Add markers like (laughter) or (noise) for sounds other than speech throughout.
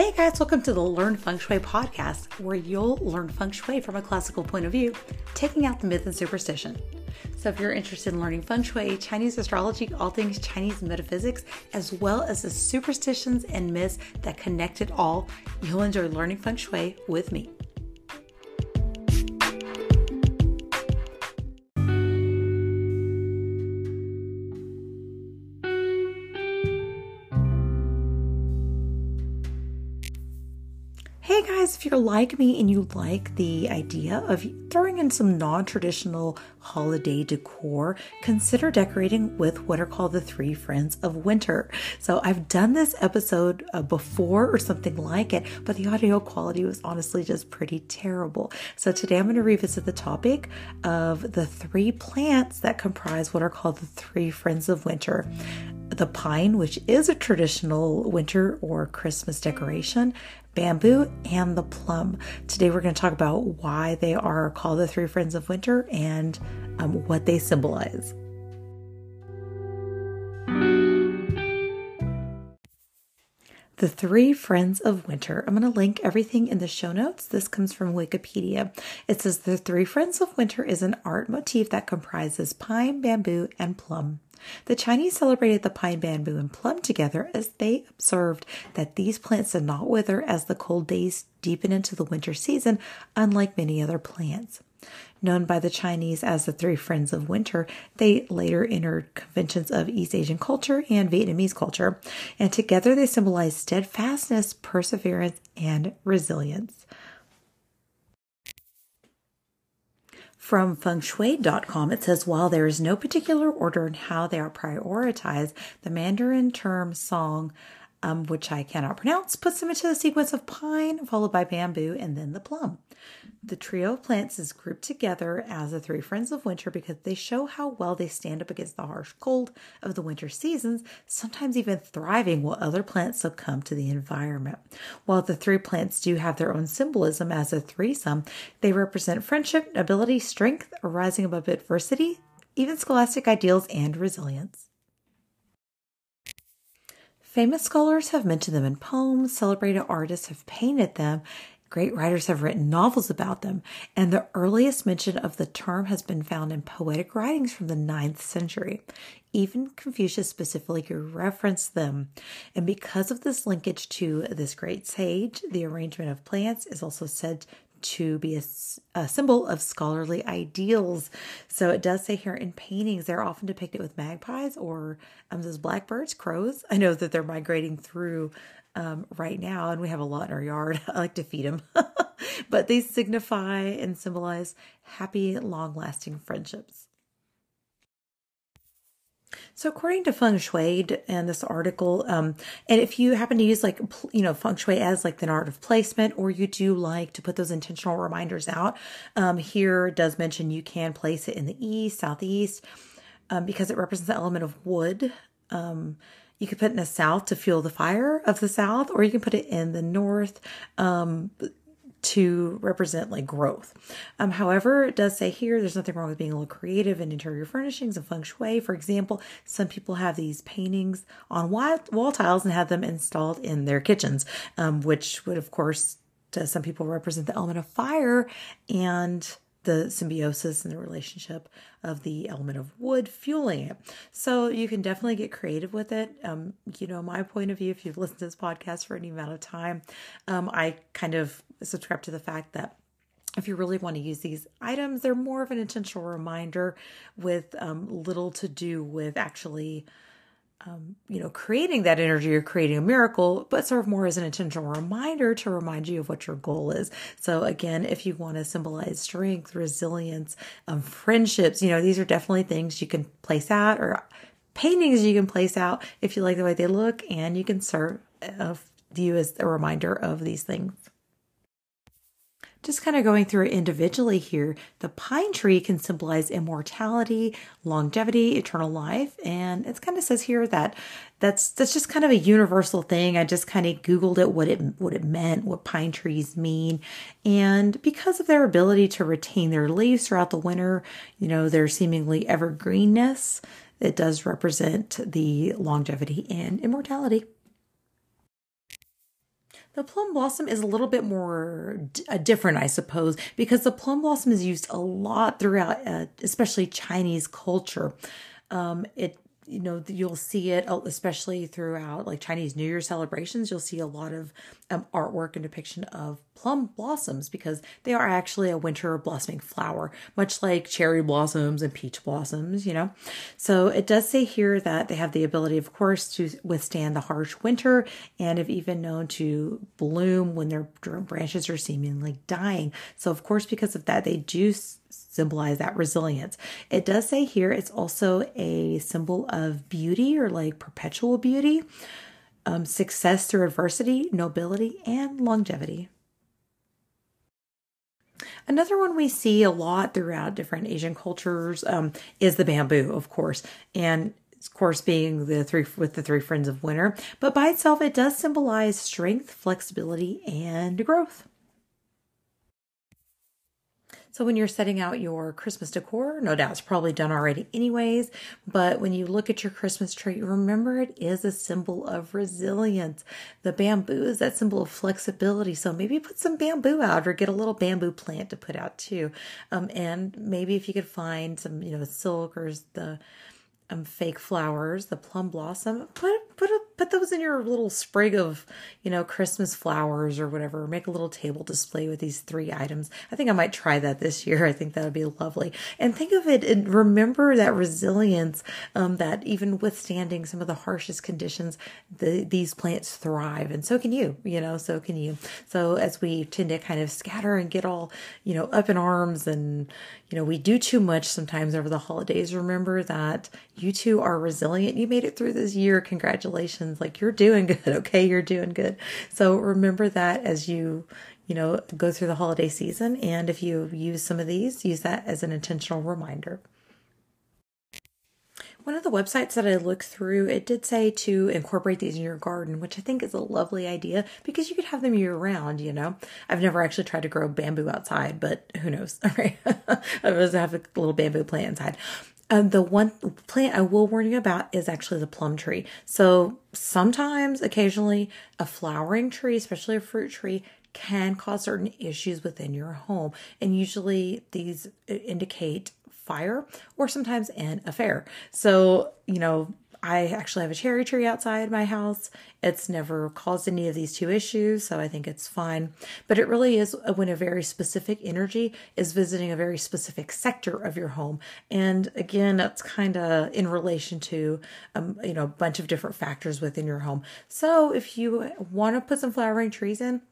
Hey guys, welcome to the Learn Feng Shui podcast, where you'll learn feng shui from a classical point of view, taking out the myth and superstition. So, if you're interested in learning feng shui, Chinese astrology, all things Chinese metaphysics, as well as the superstitions and myths that connect it all, you'll enjoy learning feng shui with me. Hey guys, if you're like me and you like the idea of throwing in some non traditional holiday decor, consider decorating with what are called the three friends of winter. So, I've done this episode uh, before or something like it, but the audio quality was honestly just pretty terrible. So, today I'm going to revisit the topic of the three plants that comprise what are called the three friends of winter the pine, which is a traditional winter or Christmas decoration, bamboo, and the plum. Today we're going to talk about why they are called the three friends of winter and um, what they symbolize. The Three Friends of Winter. I'm going to link everything in the show notes. This comes from Wikipedia. It says The Three Friends of Winter is an art motif that comprises pine, bamboo, and plum. The Chinese celebrated the pine, bamboo, and plum together as they observed that these plants did not wither as the cold days deepen into the winter season, unlike many other plants. Known by the Chinese as the Three Friends of Winter, they later entered conventions of East Asian culture and Vietnamese culture, and together they symbolize steadfastness, perseverance, and resilience. From fengshui.com, it says while there is no particular order in how they are prioritized, the Mandarin term song, um, which I cannot pronounce, puts them into the sequence of pine, followed by bamboo, and then the plum. The trio of plants is grouped together as the three friends of winter because they show how well they stand up against the harsh cold of the winter seasons, sometimes even thriving while other plants succumb to the environment. While the three plants do have their own symbolism as a threesome, they represent friendship, ability, strength, rising above adversity, even scholastic ideals, and resilience. Famous scholars have mentioned them in poems, celebrated artists have painted them, Great writers have written novels about them, and the earliest mention of the term has been found in poetic writings from the 9th century. Even Confucius specifically referenced them. And because of this linkage to this great sage, the arrangement of plants is also said to be a, a, symbol of scholarly ideals. So it does say here in paintings, they're often depicted with magpies or um, those blackbirds, crows. I know that they're migrating through um, right now, and we have a lot in our yard. (laughs) I like to feed them, (laughs) but they signify and symbolize happy, long lasting friendships. So, according to Feng Shui and this article, um, and if you happen to use like, you know, Feng Shui as like the art of placement, or you do like to put those intentional reminders out, um, here does mention you can place it in the east, southeast, um, because it represents the element of wood. Um, you could put it in the south to fuel the fire of the south, or you can put it in the north um, to represent like growth. Um, however, it does say here there's nothing wrong with being a little creative in interior furnishings and feng shui. For example, some people have these paintings on wall tiles and have them installed in their kitchens, um, which would, of course, to some people represent the element of fire and the symbiosis and the relationship of the element of wood fueling it. So you can definitely get creative with it. Um, you know, my point of view, if you've listened to this podcast for any amount of time, um, I kind of subscribe to the fact that if you really want to use these items, they're more of an intentional reminder with um, little to do with actually um, you know, creating that energy or creating a miracle, but serve more as an intentional reminder to remind you of what your goal is. So again, if you want to symbolize strength, resilience, um, friendships, you know, these are definitely things you can place out or paintings you can place out if you like the way they look and you can serve uh, you as a reminder of these things just kind of going through it individually here, the pine tree can symbolize immortality, longevity, eternal life, and it kind of says here that that's that's just kind of a universal thing. I just kind of googled it what it what it meant, what pine trees mean, and because of their ability to retain their leaves throughout the winter, you know, their seemingly evergreenness, it does represent the longevity and immortality. The plum blossom is a little bit more d- uh, different, I suppose, because the plum blossom is used a lot throughout, uh, especially Chinese culture. Um, it you know you'll see it especially throughout like chinese new year celebrations you'll see a lot of um, artwork and depiction of plum blossoms because they are actually a winter blossoming flower much like cherry blossoms and peach blossoms you know? So it does say here that they have the ability of course to withstand the harsh winter and have even known to bloom when their branches are seemingly dying. So of course because of that they do symbolize that resilience. It does say here it's also a symbol of beauty or like perpetual beauty, um, success through adversity, nobility, and longevity. Another one we see a lot throughout different Asian cultures um, is the bamboo, of course, and of course being the three with the three friends of winter. But by itself, it does symbolize strength, flexibility, and growth. So when you're setting out your Christmas decor, no doubt it's probably done already anyways, but when you look at your Christmas tree, remember it is a symbol of resilience. The bamboo is that symbol of flexibility. So maybe put some bamboo out or get a little bamboo plant to put out too. Um, and maybe if you could find some, you know, silk or the um, fake flowers, the plum blossom. Put put a, put those in your little sprig of you know Christmas flowers or whatever. Make a little table display with these three items. I think I might try that this year. (laughs) I think that would be lovely. And think of it and remember that resilience, um, that even withstanding some of the harshest conditions, the, these plants thrive, and so can you. You know, so can you. So as we tend to kind of scatter and get all you know up in arms and you know we do too much sometimes over the holidays. Remember that you too are resilient. You made it through this year. Congratulations. Like you're doing good. (laughs) Okay. You're doing good. So remember that as you, you know, go through the holiday season. And if you use some of these, use that as an intentional reminder. One of the websites that I looked through, it did say to incorporate these in your garden, which I think is a lovely idea because you could have them year round, you know. I've never actually tried to grow bamboo outside, but who knows? (laughs) Right? (laughs) I was have a little bamboo plant inside. And the one plant I will warn you about is actually the plum tree. So sometimes, occasionally, a flowering tree, especially a fruit tree, can cause certain issues within your home. And usually these indicate fire or sometimes an affair. So, you know, I actually have a cherry tree outside my house. It's never caused any of these two issues, so I think it's fine. But it really is when a very specific energy is visiting a very specific sector of your home. And again, that's kind of in relation to, um, you know, a bunch of different factors within your home. So if you want to put some flowering trees in,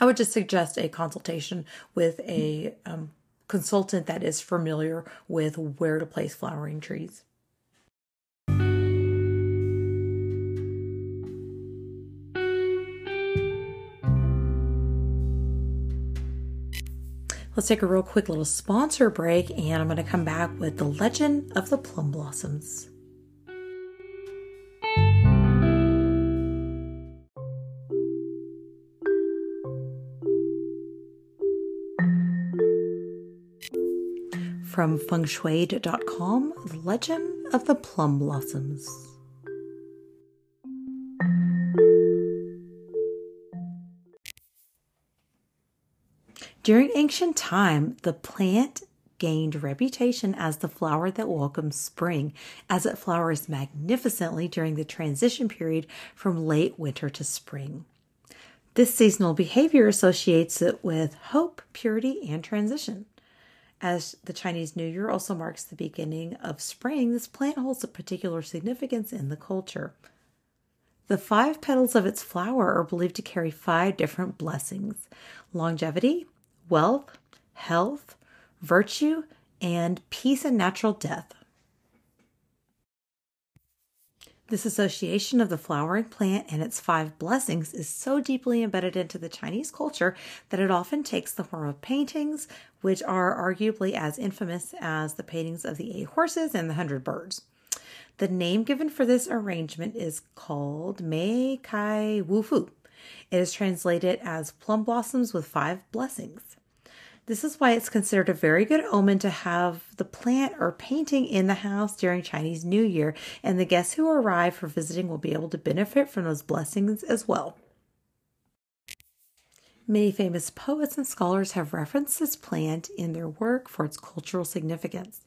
I would just suggest a consultation with a um, consultant that is familiar with where to place flowering trees. Let's take a real quick little sponsor break, and I'm going to come back with The Legend of the Plum Blossoms. From fengshui.com, The Legend of the Plum Blossoms. During ancient time, the plant gained reputation as the flower that welcomes spring, as it flowers magnificently during the transition period from late winter to spring. This seasonal behavior associates it with hope, purity, and transition. As the Chinese New Year also marks the beginning of spring, this plant holds a particular significance in the culture. The five petals of its flower are believed to carry five different blessings longevity, wealth, health, virtue, and peace and natural death. This association of the flowering plant and its five blessings is so deeply embedded into the Chinese culture that it often takes the form of paintings, which are arguably as infamous as the paintings of the eight horses and the hundred birds. The name given for this arrangement is called Mei Kai Wu Fu. It is translated as plum blossoms with five blessings. This is why it's considered a very good omen to have the plant or painting in the house during Chinese New Year, and the guests who arrive for visiting will be able to benefit from those blessings as well. Many famous poets and scholars have referenced this plant in their work for its cultural significance.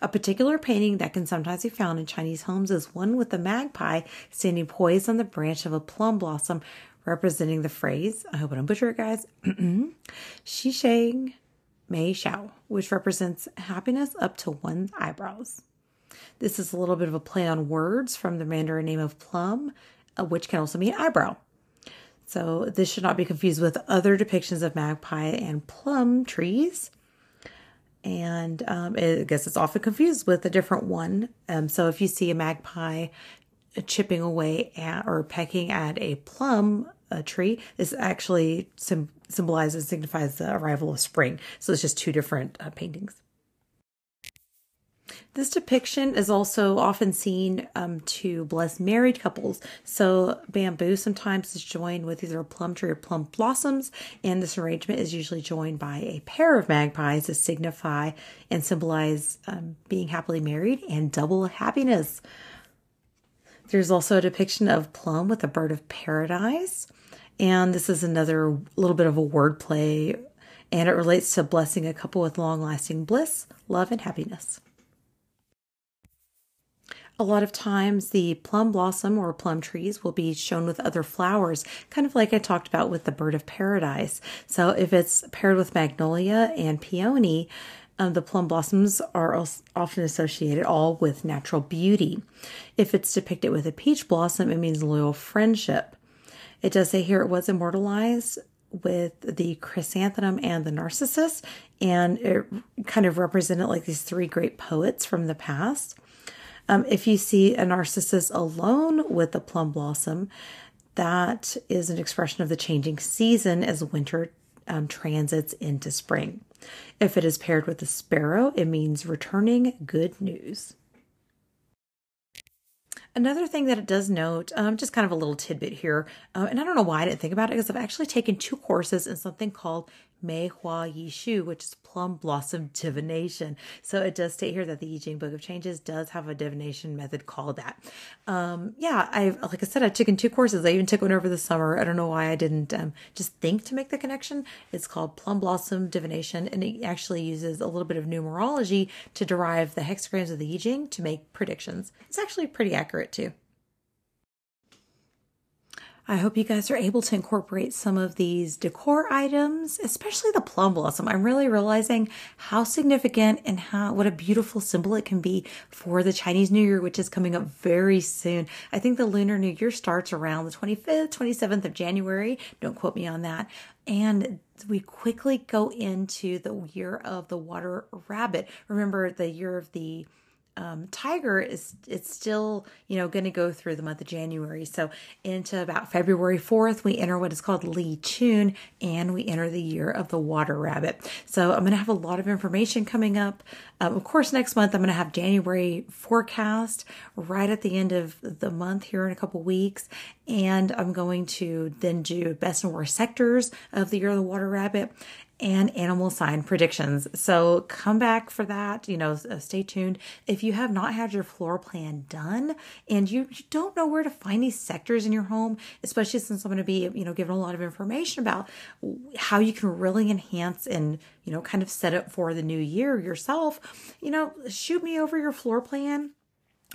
A particular painting that can sometimes be found in Chinese homes is one with a magpie standing poised on the branch of a plum blossom, representing the phrase, I hope I don't butcher it, guys, (clears throat) Xi Sheng Mei Xiao, which represents happiness up to one's eyebrows. This is a little bit of a play on words from the Mandarin name of plum, uh, which can also mean eyebrow. So this should not be confused with other depictions of magpie and plum trees. And um, I guess it's often confused with a different one. Um, so if you see a magpie chipping away at or pecking at a plum a tree, this actually sim- symbolizes, signifies the arrival of spring. So it's just two different uh, paintings. This depiction is also often seen um, to bless married couples. So, bamboo sometimes is joined with either a plum tree or plum blossoms, and this arrangement is usually joined by a pair of magpies to signify and symbolize um, being happily married and double happiness. There's also a depiction of plum with a bird of paradise, and this is another little bit of a wordplay, and it relates to blessing a couple with long lasting bliss, love, and happiness. A lot of times, the plum blossom or plum trees will be shown with other flowers, kind of like I talked about with the bird of paradise. So, if it's paired with magnolia and peony, um, the plum blossoms are often associated all with natural beauty. If it's depicted with a peach blossom, it means loyal friendship. It does say here it was immortalized with the chrysanthemum and the narcissus, and it kind of represented like these three great poets from the past. Um, if you see a narcissus alone with a plum blossom, that is an expression of the changing season as winter um, transits into spring. If it is paired with a sparrow, it means returning good news. Another thing that it does note, um, just kind of a little tidbit here, uh, and I don't know why I didn't think about it because I've actually taken two courses in something called Mei Hua Yi Shu, which is plum blossom (laughs) divination. So it does state here that the I Ching Book of Changes does have a divination method called that. Um, yeah, I like I said, I've taken two courses. I even took one over the summer. I don't know why I didn't um, just think to make the connection. It's called plum blossom divination, and it actually uses a little bit of numerology to derive the hexagrams of the I Ching to make predictions. It's actually pretty accurate too. I hope you guys are able to incorporate some of these decor items, especially the plum blossom. I'm really realizing how significant and how what a beautiful symbol it can be for the Chinese New Year, which is coming up very soon. I think the Lunar New Year starts around the 25th, 27th of January. Don't quote me on that. And we quickly go into the year of the water rabbit. Remember the year of the um, tiger is it's still you know going to go through the month of January. So into about February 4th, we enter what is called Li Chun, and we enter the year of the water rabbit. So I'm going to have a lot of information coming up. Um, of course, next month I'm going to have January forecast right at the end of the month here in a couple weeks, and I'm going to then do best and worst sectors of the year of the water rabbit and animal sign predictions. So come back for that. You know, uh, stay tuned. If you have not had your floor plan done and you, don't know where to find these sectors in your home, especially since I'm going to be, you know, giving a lot of information about how you can really enhance and, you know, kind of set up for the new year yourself, you know, shoot me over your floor plan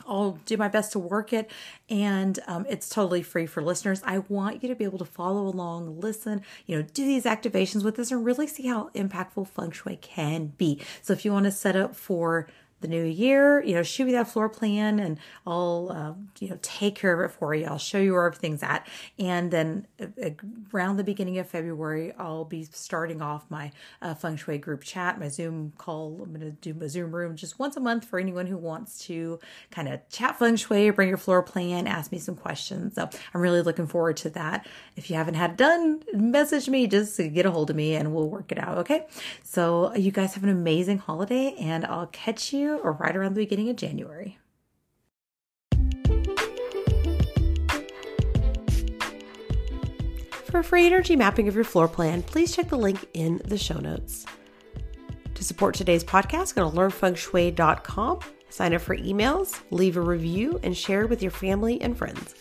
I'll do my best to work it, and um, it's totally free for listeners. I want you to be able to follow along, listen, you know, do these activations with us, and really see how impactful feng shui can be. So, if you want to set up for the new year, you know, shoot me that floor plan and I'll, uh, you know, take care of it for you. I'll show you where everything's at. And then uh, around the beginning of February, I'll be starting off my uh, feng shui group chat, my Zoom call. I'm going to do my Zoom room just once a month for anyone who wants to kind of chat feng shui, bring your floor plan, ask me some questions. So I'm really looking forward to that. If you haven't had it done, message me, just get a hold of me and we'll work it out. Okay. So you guys have an amazing holiday and I'll catch you or right around the beginning of January. For a free energy mapping of your floor plan, please check the link in the show notes. To support today's podcast, go to learnfengshui.com, sign up for emails, leave a review, and share with your family and friends.